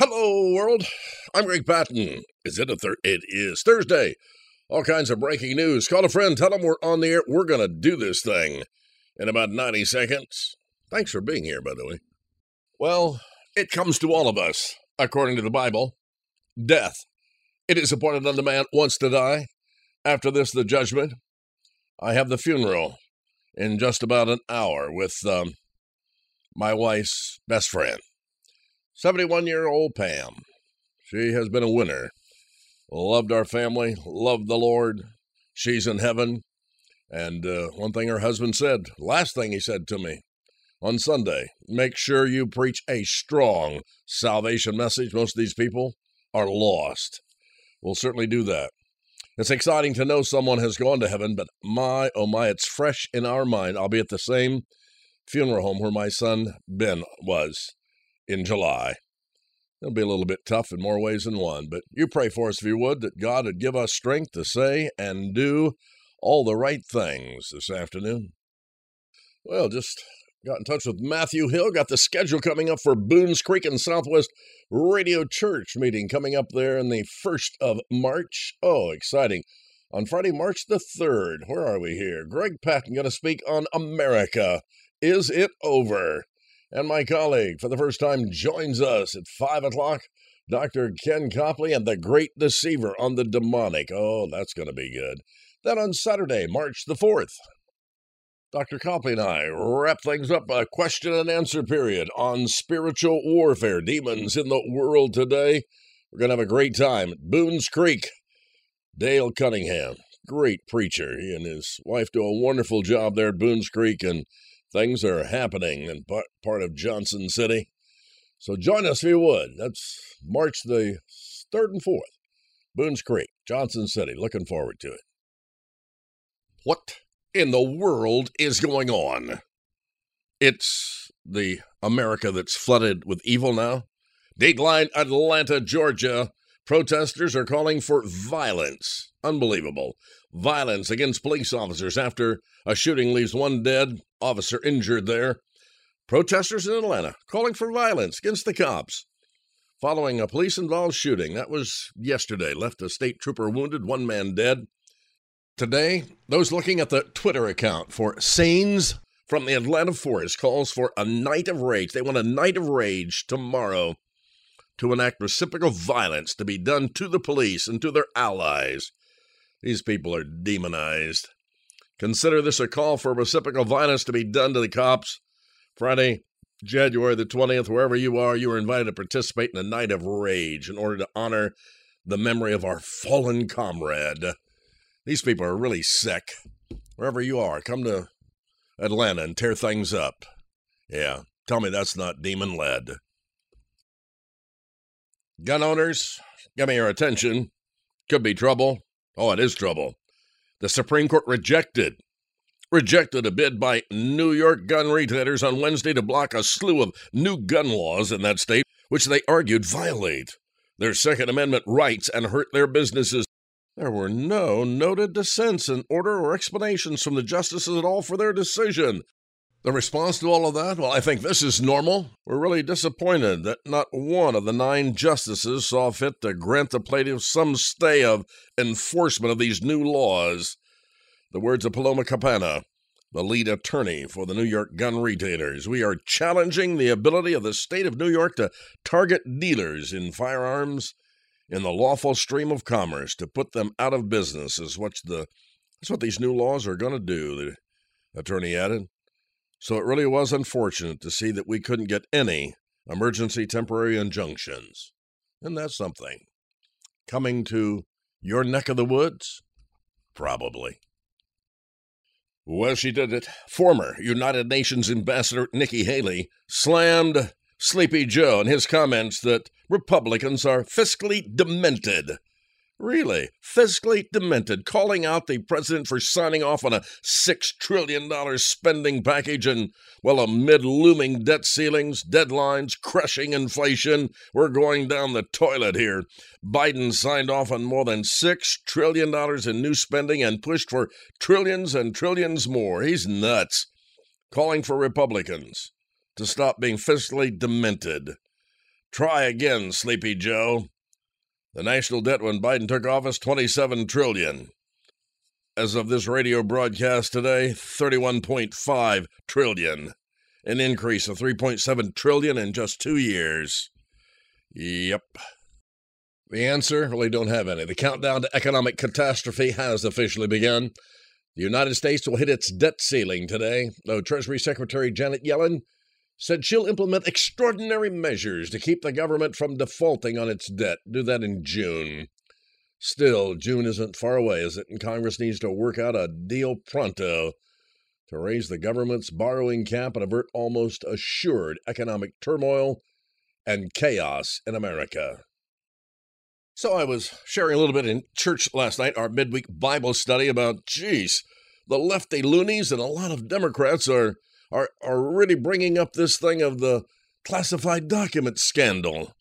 Hello, world. I'm Greg Patton. Is it a thir- It is Thursday. All kinds of breaking news. Call a friend. Tell them we're on the air. We're to do this thing in about 90 seconds. Thanks for being here, by the way. Well, it comes to all of us, according to the Bible. Death. It is appointed unto man once to die. After this, the judgment. I have the funeral in just about an hour with um, my wife's best friend. 71 year old Pam. She has been a winner. Loved our family, loved the Lord. She's in heaven. And uh, one thing her husband said, last thing he said to me on Sunday, make sure you preach a strong salvation message. Most of these people are lost. We'll certainly do that. It's exciting to know someone has gone to heaven, but my, oh my, it's fresh in our mind. I'll be at the same funeral home where my son Ben was in July. It'll be a little bit tough in more ways than one, but you pray for us if you would, that God would give us strength to say and do all the right things this afternoon. Well, just got in touch with Matthew Hill, got the schedule coming up for Boones Creek and Southwest Radio Church meeting coming up there in the 1st of March. Oh, exciting. On Friday, March the 3rd, where are we here? Greg Patton going to speak on America. Is it over? And my colleague, for the first time, joins us at 5 o'clock. Dr. Ken Copley and the Great Deceiver on the Demonic. Oh, that's going to be good. Then on Saturday, March the 4th, Dr. Copley and I wrap things up a question and answer period on spiritual warfare, demons in the world today. We're going to have a great time at Boones Creek. Dale Cunningham, great preacher. He and his wife do a wonderful job there at Boones Creek, and things are happening in part of Johnson City. So join us if you would. That's March the 3rd and 4th. Boones Creek, Johnson City. Looking forward to it. What in the world is going on? It's the America that's flooded with evil now. Dateline Atlanta, Georgia. Protesters are calling for violence. Unbelievable. Violence against police officers after a shooting leaves one dead, officer injured there. Protesters in Atlanta calling for violence against the cops. Following a police involved shooting, that was yesterday, left a state trooper wounded, one man dead. Today, those looking at the Twitter account for Scenes from the Atlanta Forest calls for a night of rage. They want a night of rage tomorrow to enact reciprocal violence to be done to the police and to their allies. These people are demonized. Consider this a call for reciprocal violence to be done to the cops. Friday, January the 20th, wherever you are, you are invited to participate in a night of rage in order to honor the memory of our fallen comrade. These people are really sick. Wherever you are, come to Atlanta and tear things up. Yeah, tell me that's not demon led. Gun owners, give me your attention. Could be trouble. Oh, it is trouble. The Supreme Court rejected rejected a bid by New York gun retailers on Wednesday to block a slew of new gun laws in that state, which they argued violate their Second Amendment rights and hurt their businesses. There were no noted dissents in order or explanations from the justices at all for their decision. The response to all of that? Well, I think this is normal. We're really disappointed that not one of the nine justices saw fit to grant the plaintiffs some stay of enforcement of these new laws. The words of Paloma Capanna, the lead attorney for the New York gun retailers. We are challenging the ability of the state of New York to target dealers in firearms in the lawful stream of commerce to put them out of business is what the that's what these new laws are going to do, the attorney added. So it really was unfortunate to see that we couldn't get any emergency temporary injunctions. And that's something. Coming to your neck of the woods? Probably. Well, she did it. Former United Nations Ambassador Nikki Haley slammed Sleepy Joe and his comments that Republicans are fiscally demented. Really, fiscally demented, calling out the president for signing off on a $6 trillion spending package and, well, amid looming debt ceilings, deadlines, crushing inflation, we're going down the toilet here. Biden signed off on more than $6 trillion in new spending and pushed for trillions and trillions more. He's nuts. Calling for Republicans to stop being fiscally demented. Try again, Sleepy Joe. The national debt when Biden took office, 27 trillion. As of this radio broadcast today, 31.5 trillion. An increase of 3.7 trillion in just 2 years. Yep. The answer? Really don't have any. The countdown to economic catastrophe has officially begun. The United States will hit its debt ceiling today, though Treasury Secretary Janet Yellen said she'll implement extraordinary measures to keep the government from defaulting on its debt. Do that in June. Still, June isn't far away, is it? And Congress needs to work out a deal pronto to raise the government's borrowing cap and avert almost assured economic turmoil and chaos in America. So I was sharing a little bit in church last night, our midweek Bible study about, geez, the lefty loonies and a lot of Democrats are are are really bringing up this thing of the classified document scandal.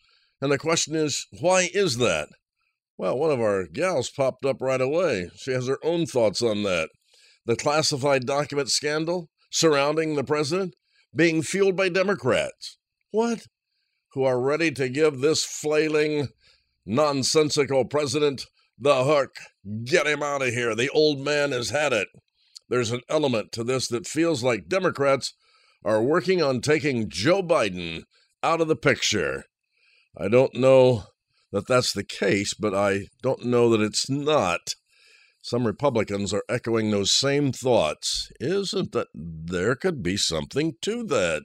And the question is, why is that? Well, one of our gals popped up right away. She has her own thoughts on that. The classified document scandal surrounding the president being fueled by Democrats. What? Who are ready to give this flailing nonsensical president the hook. Get him out of here. The old man has had it. There's an element to this that feels like Democrats are working on taking Joe Biden out of the picture. I don't know that that's the case, but I don't know that it's not. Some Republicans are echoing those same thoughts. Isn't that there could be something to that?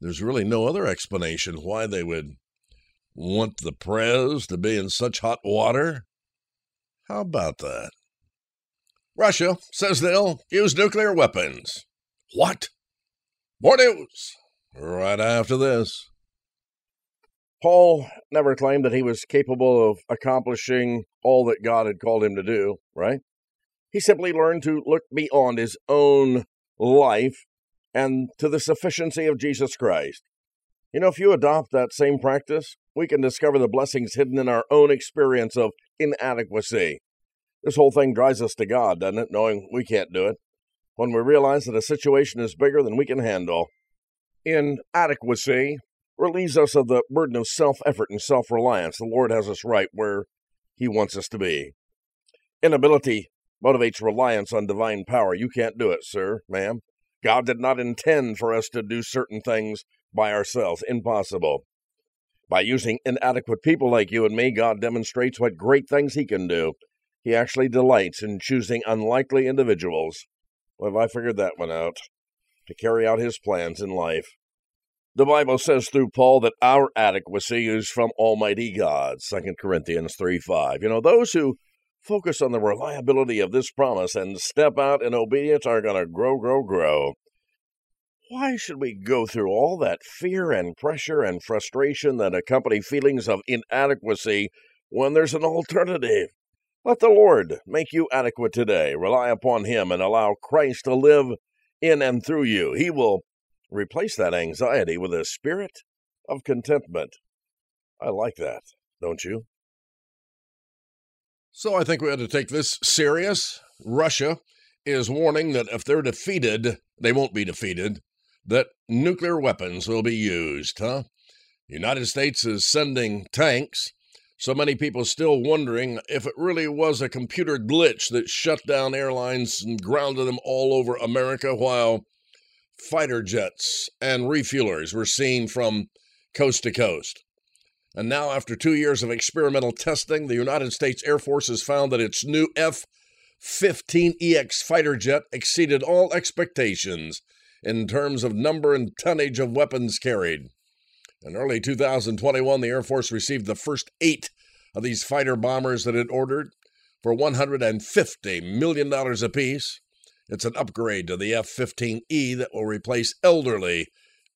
There's really no other explanation why they would Want the Prez to be in such hot water? How about that? Russia says they'll use nuclear weapons. What? More news right after this. Paul never claimed that he was capable of accomplishing all that God had called him to do, right? He simply learned to look beyond his own life and to the sufficiency of Jesus Christ. You know, if you adopt that same practice, we can discover the blessings hidden in our own experience of inadequacy. This whole thing drives us to God, doesn't it, knowing we can't do it? When we realize that a situation is bigger than we can handle. Inadequacy relieves us of the burden of self effort and self reliance. The Lord has us right where He wants us to be. Inability motivates reliance on divine power. You can't do it, sir, ma'am. God did not intend for us to do certain things by ourselves. Impossible. By using inadequate people like you and me, God demonstrates what great things He can do. He actually delights in choosing unlikely individuals. Well, have I figured that one out? To carry out His plans in life. The Bible says through Paul that our adequacy is from Almighty God, 2 Corinthians 3 5. You know, those who focus on the reliability of this promise and step out in obedience are going to grow, grow, grow. Why should we go through all that fear and pressure and frustration that accompany feelings of inadequacy when there's an alternative? Let the Lord make you adequate today. Rely upon Him and allow Christ to live in and through you. He will replace that anxiety with a spirit of contentment. I like that, don't you? So I think we ought to take this serious. Russia is warning that if they're defeated, they won't be defeated that nuclear weapons will be used, huh? United States is sending tanks. So many people still wondering if it really was a computer glitch that shut down airlines and grounded them all over America while fighter jets and refuelers were seen from coast to coast. And now, after two years of experimental testing, the United States Air Force has found that its new F 15EX fighter jet exceeded all expectations in terms of number and tonnage of weapons carried. In early 2021, the Air Force received the first eight of these fighter bombers that it ordered for $150 million apiece. It's an upgrade to the F 15E that will replace elderly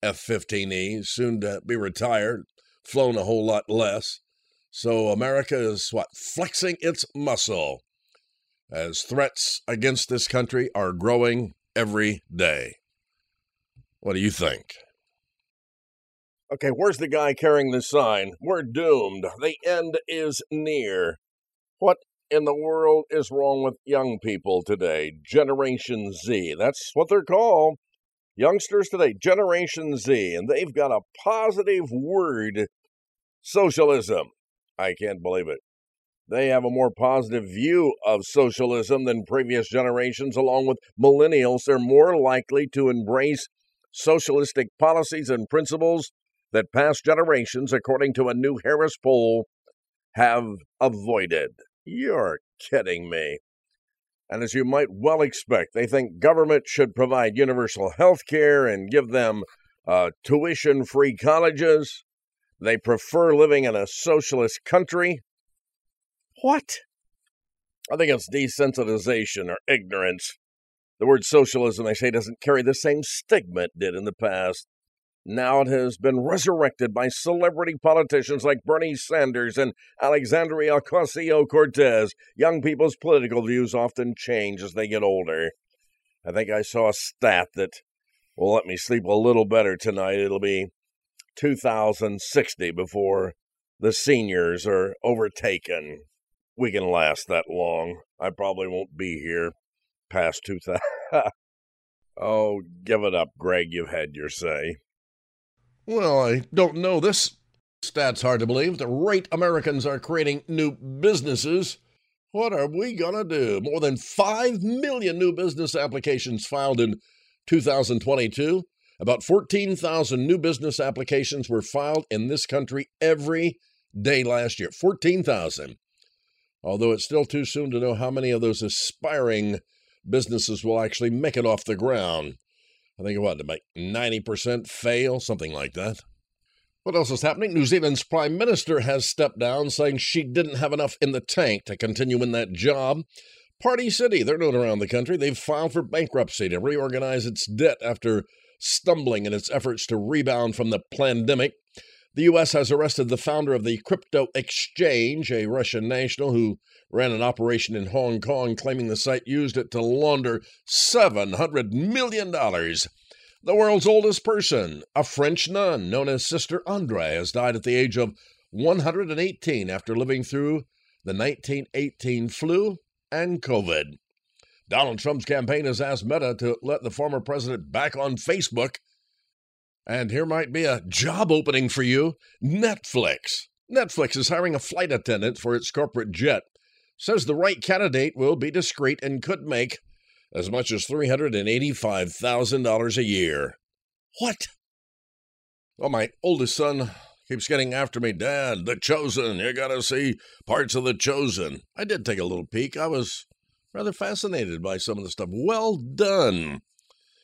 F 15Es, soon to be retired, flown a whole lot less. So America is what? Flexing its muscle as threats against this country are growing every day. What do you think? Okay, where's the guy carrying the sign? We're doomed. The end is near. What in the world is wrong with young people today? Generation Z. That's what they're called. Youngsters today, Generation Z. And they've got a positive word socialism. I can't believe it. They have a more positive view of socialism than previous generations, along with millennials. They're more likely to embrace socialistic policies and principles that past generations, according to a new Harris poll, have avoided. You're kidding me. And as you might well expect, they think government should provide universal health care and give them uh, tuition free colleges. They prefer living in a socialist country. What? I think it's desensitization or ignorance. The word socialism, they say, doesn't carry the same stigma it did in the past. Now it has been resurrected by celebrity politicians like Bernie Sanders and Alexandria Ocasio Cortez. Young people's political views often change as they get older. I think I saw a stat that will let me sleep a little better tonight. It'll be 2060 before the seniors are overtaken. We can last that long. I probably won't be here past 2000. oh, give it up, Greg. You've had your say. Well, I don't know this. Stat's hard to believe. The rate Americans are creating new businesses. What are we going to do? More than 5 million new business applications filed in 2022. About 14,000 new business applications were filed in this country every day last year. 14,000. Although it's still too soon to know how many of those aspiring businesses will actually make it off the ground. I think about 90% fail, something like that. What else is happening? New Zealand's Prime Minister has stepped down, saying she didn't have enough in the tank to continue in that job. Party City, they're known around the country. They've filed for bankruptcy to reorganize its debt after stumbling in its efforts to rebound from the pandemic. The U.S. has arrested the founder of the crypto exchange, a Russian national who ran an operation in Hong Kong claiming the site used it to launder $700 million. The world's oldest person, a French nun known as Sister Andre, has died at the age of 118 after living through the 1918 flu and COVID. Donald Trump's campaign has asked Meta to let the former president back on Facebook. And here might be a job opening for you Netflix. Netflix is hiring a flight attendant for its corporate jet says the right candidate will be discreet and could make as much as $385,000 a year. What? Well, my oldest son keeps getting after me, Dad, The Chosen. You gotta see parts of The Chosen. I did take a little peek. I was rather fascinated by some of the stuff. Well done.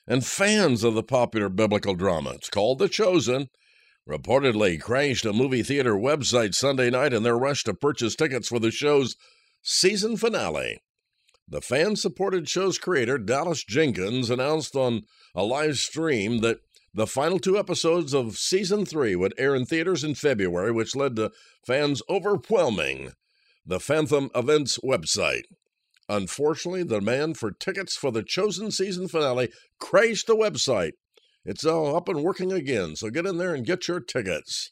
And fans of the popular biblical drama. It's called The Chosen. Reportedly crashed a movie theater website Sunday night in their rush to purchase tickets for the show's season finale. The fan supported show's creator, Dallas Jenkins, announced on a live stream that the final two episodes of season three would air in theaters in February, which led to fans overwhelming the Fathom Events website. Unfortunately, the demand for tickets for the chosen season finale crashed the website. It's all up and working again, so get in there and get your tickets.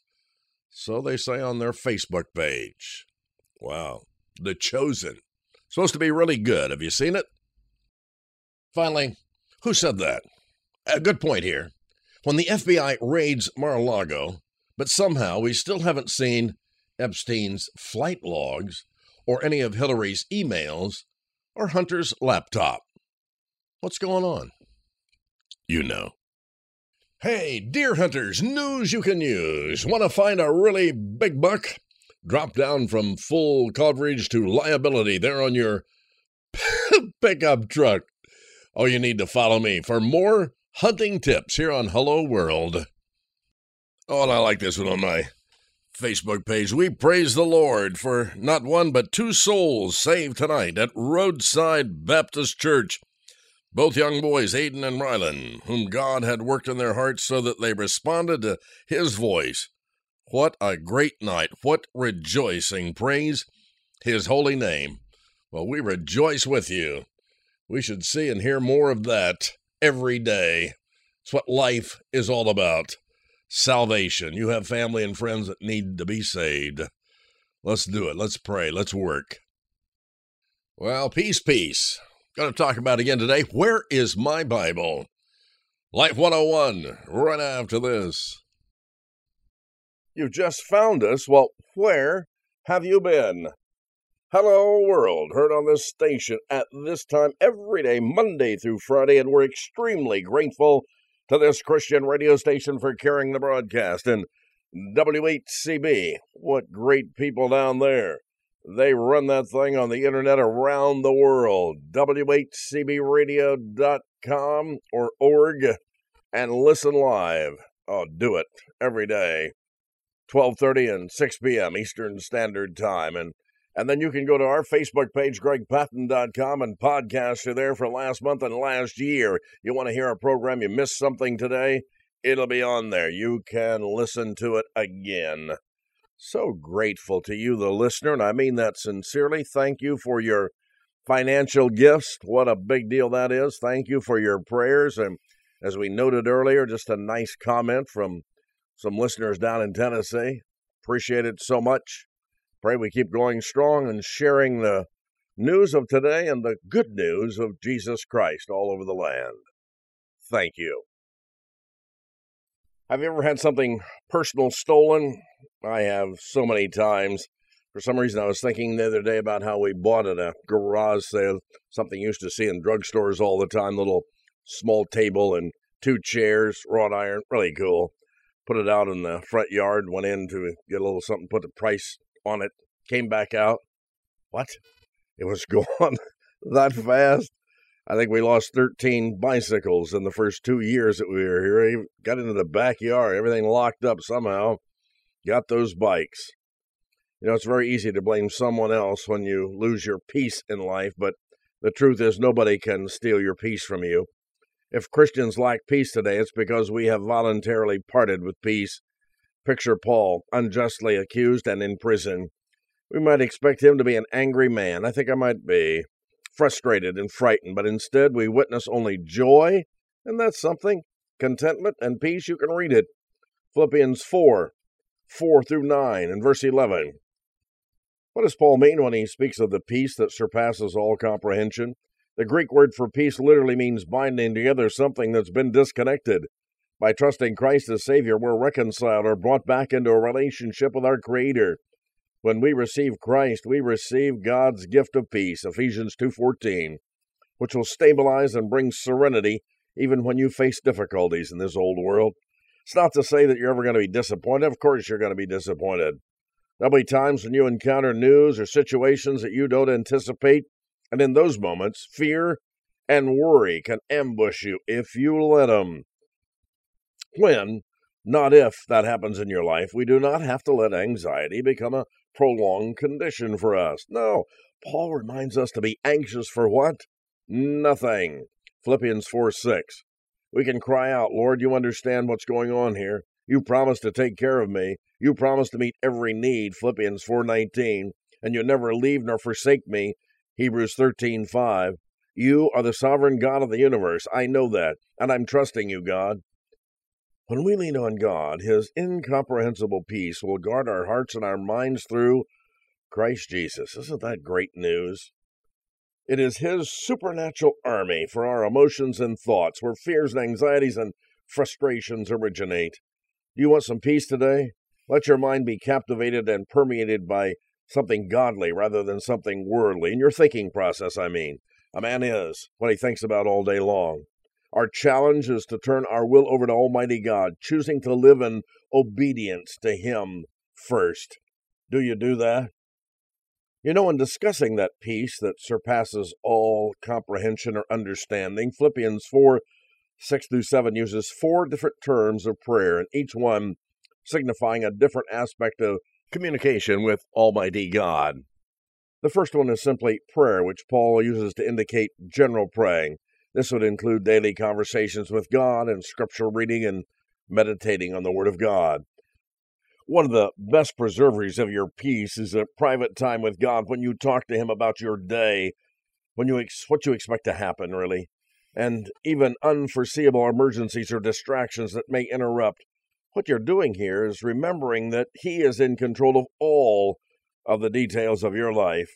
So they say on their Facebook page. Wow. The Chosen. Supposed to be really good. Have you seen it? Finally, who said that? A good point here. When the FBI raids Mar a Lago, but somehow we still haven't seen Epstein's flight logs or any of Hillary's emails or Hunter's laptop. What's going on? You know. Hey, deer hunters, news you can use. Want to find a really big buck? drop down from full coverage to liability there on your pickup truck. Oh, you need to follow me for more hunting tips here on Hello World. Oh, and I like this one on my Facebook page. We praise the Lord for not one but two souls saved tonight at Roadside Baptist Church. Both young boys, Aiden and Rylan, whom God had worked in their hearts so that they responded to His voice what a great night. What rejoicing. Praise his holy name. Well, we rejoice with you. We should see and hear more of that every day. It's what life is all about salvation. You have family and friends that need to be saved. Let's do it. Let's pray. Let's work. Well, peace, peace. Going to talk about again today. Where is my Bible? Life 101, right after this. You've just found us. Well, where have you been? Hello, world, heard on this station at this time every day, Monday through Friday, and we're extremely grateful to this Christian radio station for carrying the broadcast. And W8CB, what great people down there. They run that thing on the internet around the world. W8CBradio.com or org and listen live. Oh, do it every day. 12:30 and 6 p.m. Eastern Standard Time and and then you can go to our Facebook page, gregpatton.com, and podcast are there for last month and last year. You want to hear a program, you missed something today, it'll be on there. You can listen to it again. So grateful to you, the listener, and I mean that sincerely. Thank you for your financial gifts. What a big deal that is. Thank you for your prayers. And as we noted earlier, just a nice comment from some listeners down in Tennessee. Appreciate it so much. Pray we keep going strong and sharing the news of today and the good news of Jesus Christ all over the land. Thank you. Have you ever had something personal stolen? I have so many times. For some reason, I was thinking the other day about how we bought at a garage sale something you used to see in drugstores all the time little small table and two chairs, wrought iron, really cool. Put it out in the front yard, went in to get a little something, put the price on it, came back out. What? It was gone that fast. I think we lost 13 bicycles in the first two years that we were here. We got into the backyard, everything locked up somehow. Got those bikes. You know, it's very easy to blame someone else when you lose your peace in life, but the truth is nobody can steal your peace from you. If Christians lack peace today, it's because we have voluntarily parted with peace Picture Paul, unjustly accused and in prison. We might expect him to be an angry man. I think I might be frustrated and frightened, but instead we witness only joy, and that's something. Contentment and peace, you can read it. Philippians 4 4 through 9 and verse 11. What does Paul mean when he speaks of the peace that surpasses all comprehension? The Greek word for peace literally means binding together something that's been disconnected. By trusting Christ as Savior, we're reconciled or brought back into a relationship with our Creator. When we receive Christ, we receive God's gift of peace, Ephesians 2:14, which will stabilize and bring serenity even when you face difficulties in this old world. It's not to say that you're ever going to be disappointed. Of course, you're going to be disappointed. There'll be times when you encounter news or situations that you don't anticipate, and in those moments, fear and worry can ambush you if you let them when, not if, that happens in your life, we do not have to let anxiety become a prolonged condition for us. No, Paul reminds us to be anxious for what? Nothing. Philippians 4 6. We can cry out, Lord, you understand what's going on here. You promised to take care of me. You promised to meet every need, Philippians 4:19, and you never leave nor forsake me, Hebrews 13:5. You are the sovereign God of the universe. I know that, and I'm trusting you, God. When we lean on God, His incomprehensible peace will guard our hearts and our minds through Christ Jesus. Isn't that great news? It is His supernatural army for our emotions and thoughts, where fears and anxieties and frustrations originate. Do you want some peace today? Let your mind be captivated and permeated by something godly rather than something worldly. In your thinking process, I mean. A man is what he thinks about all day long. Our challenge is to turn our will over to Almighty God, choosing to live in obedience to Him first. Do you do that? You know, in discussing that peace that surpasses all comprehension or understanding, Philippians 4 6 through 7 uses four different terms of prayer, and each one signifying a different aspect of communication with Almighty God. The first one is simply prayer, which Paul uses to indicate general praying. This would include daily conversations with God and scriptural reading and meditating on the Word of God. One of the best preservers of your peace is a private time with God when you talk to Him about your day, when you ex- what you expect to happen, really, and even unforeseeable emergencies or distractions that may interrupt. What you're doing here is remembering that He is in control of all of the details of your life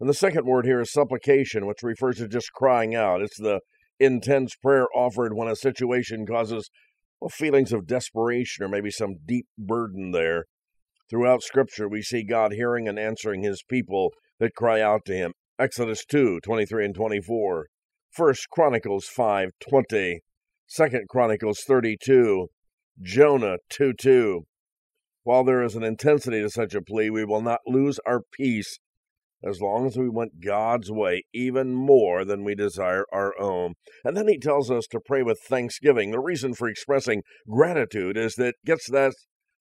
and the second word here is supplication, which refers to just crying out. It's the intense prayer offered when a situation causes well, feelings of desperation or maybe some deep burden there. Throughout Scripture, we see God hearing and answering his people that cry out to him. Exodus 2 23 and 24. First Chronicles 5 20. Second Chronicles 32. Jonah 2 2. While there is an intensity to such a plea, we will not lose our peace as long as we want God's way even more than we desire our own. And then he tells us to pray with thanksgiving. The reason for expressing gratitude is that it gets that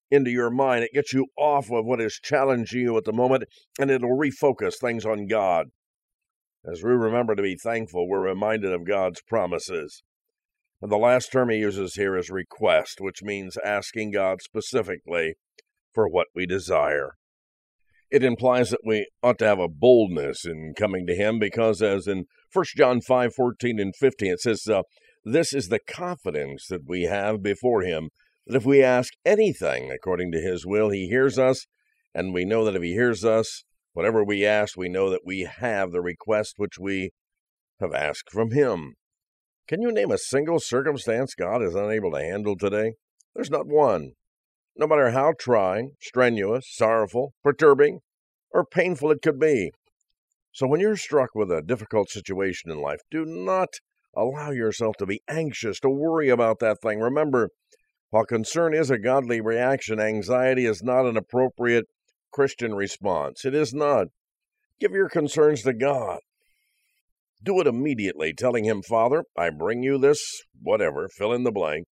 into your mind. It gets you off of what is challenging you at the moment, and it'll refocus things on God. As we remember to be thankful, we're reminded of God's promises. And the last term he uses here is request, which means asking God specifically for what we desire it implies that we ought to have a boldness in coming to him because as in 1 john 5 14 and 15 it says uh, this is the confidence that we have before him that if we ask anything according to his will he hears us and we know that if he hears us whatever we ask we know that we have the request which we have asked from him. Can you name a single circumstance god is unable to handle today? There's not one no matter how trying, strenuous, sorrowful, perturbing, or painful it could be. So when you're struck with a difficult situation in life, do not allow yourself to be anxious, to worry about that thing. Remember, while concern is a godly reaction, anxiety is not an appropriate Christian response. It is not. Give your concerns to God. Do it immediately, telling Him, Father, I bring you this, whatever, fill in the blank.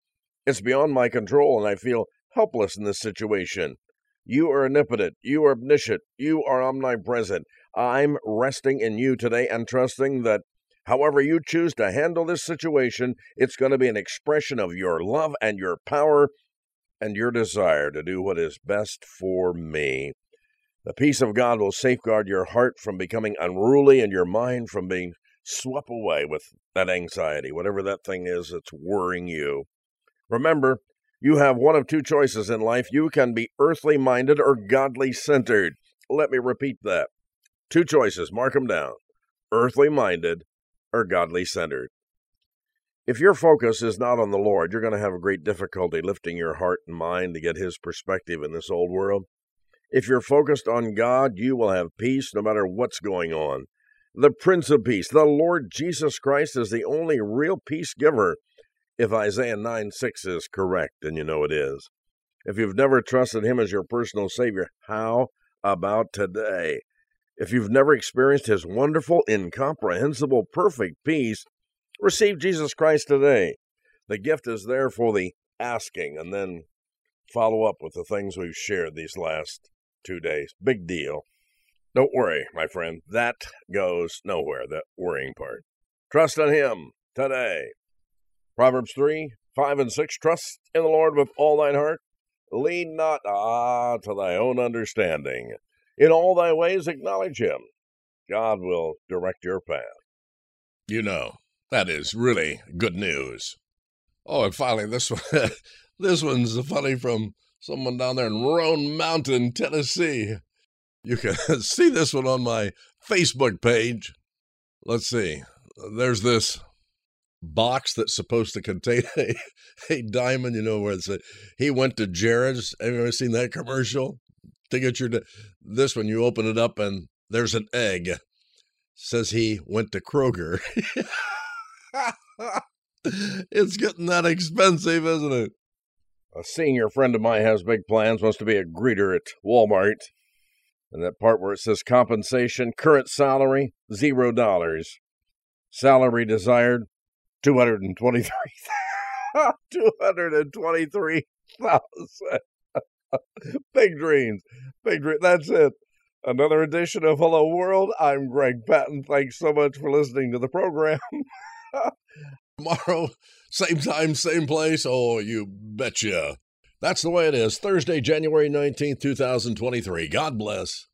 It's beyond my control, and I feel helpless in this situation. You are omnipotent. You are omniscient. You are omnipresent. I'm resting in you today and trusting that however you choose to handle this situation, it's going to be an expression of your love and your power and your desire to do what is best for me. The peace of God will safeguard your heart from becoming unruly and your mind from being swept away with that anxiety, whatever that thing is that's worrying you. Remember, you have one of two choices in life. You can be earthly minded or godly centered. Let me repeat that. Two choices, mark them down earthly minded or godly centered. If your focus is not on the Lord, you're going to have a great difficulty lifting your heart and mind to get His perspective in this old world. If you're focused on God, you will have peace no matter what's going on. The Prince of Peace, the Lord Jesus Christ, is the only real peace giver if Isaiah 9 6 is correct, and you know it is. If you've never trusted Him as your personal Savior, how about today? If you've never experienced His wonderful, incomprehensible, perfect peace, receive Jesus Christ today. The gift is there for the asking, and then follow up with the things we've shared these last two days. Big deal. Don't worry, my friend. That goes nowhere, that worrying part. Trust in Him today. Proverbs 3, 5, and 6 Trust in the Lord with all thine heart. Lean not ah, to thy own understanding. In all thy ways acknowledge him. God will direct your path. You know, that is really good news. Oh, and finally, this one, this one's funny from someone down there in Roan Mountain, Tennessee. You can see this one on my Facebook page. Let's see. There's this box that's supposed to contain a, a diamond, you know, where it's a, he went to Jared's. Have you ever seen that commercial? To get your, this one, you open it up and there's an egg. Says he went to Kroger. it's getting that expensive, isn't it? A senior friend of mine has big plans, wants to be a greeter at Walmart. And that part where it says compensation, current salary, zero dollars. Salary desired, 223 223,000. big dreams. Big dreams. That's it. Another edition of Hello World. I'm Greg Patton. Thanks so much for listening to the program. Tomorrow, same time, same place. Oh, you betcha. That's the way it is. Thursday, January 19th, 2023. God bless.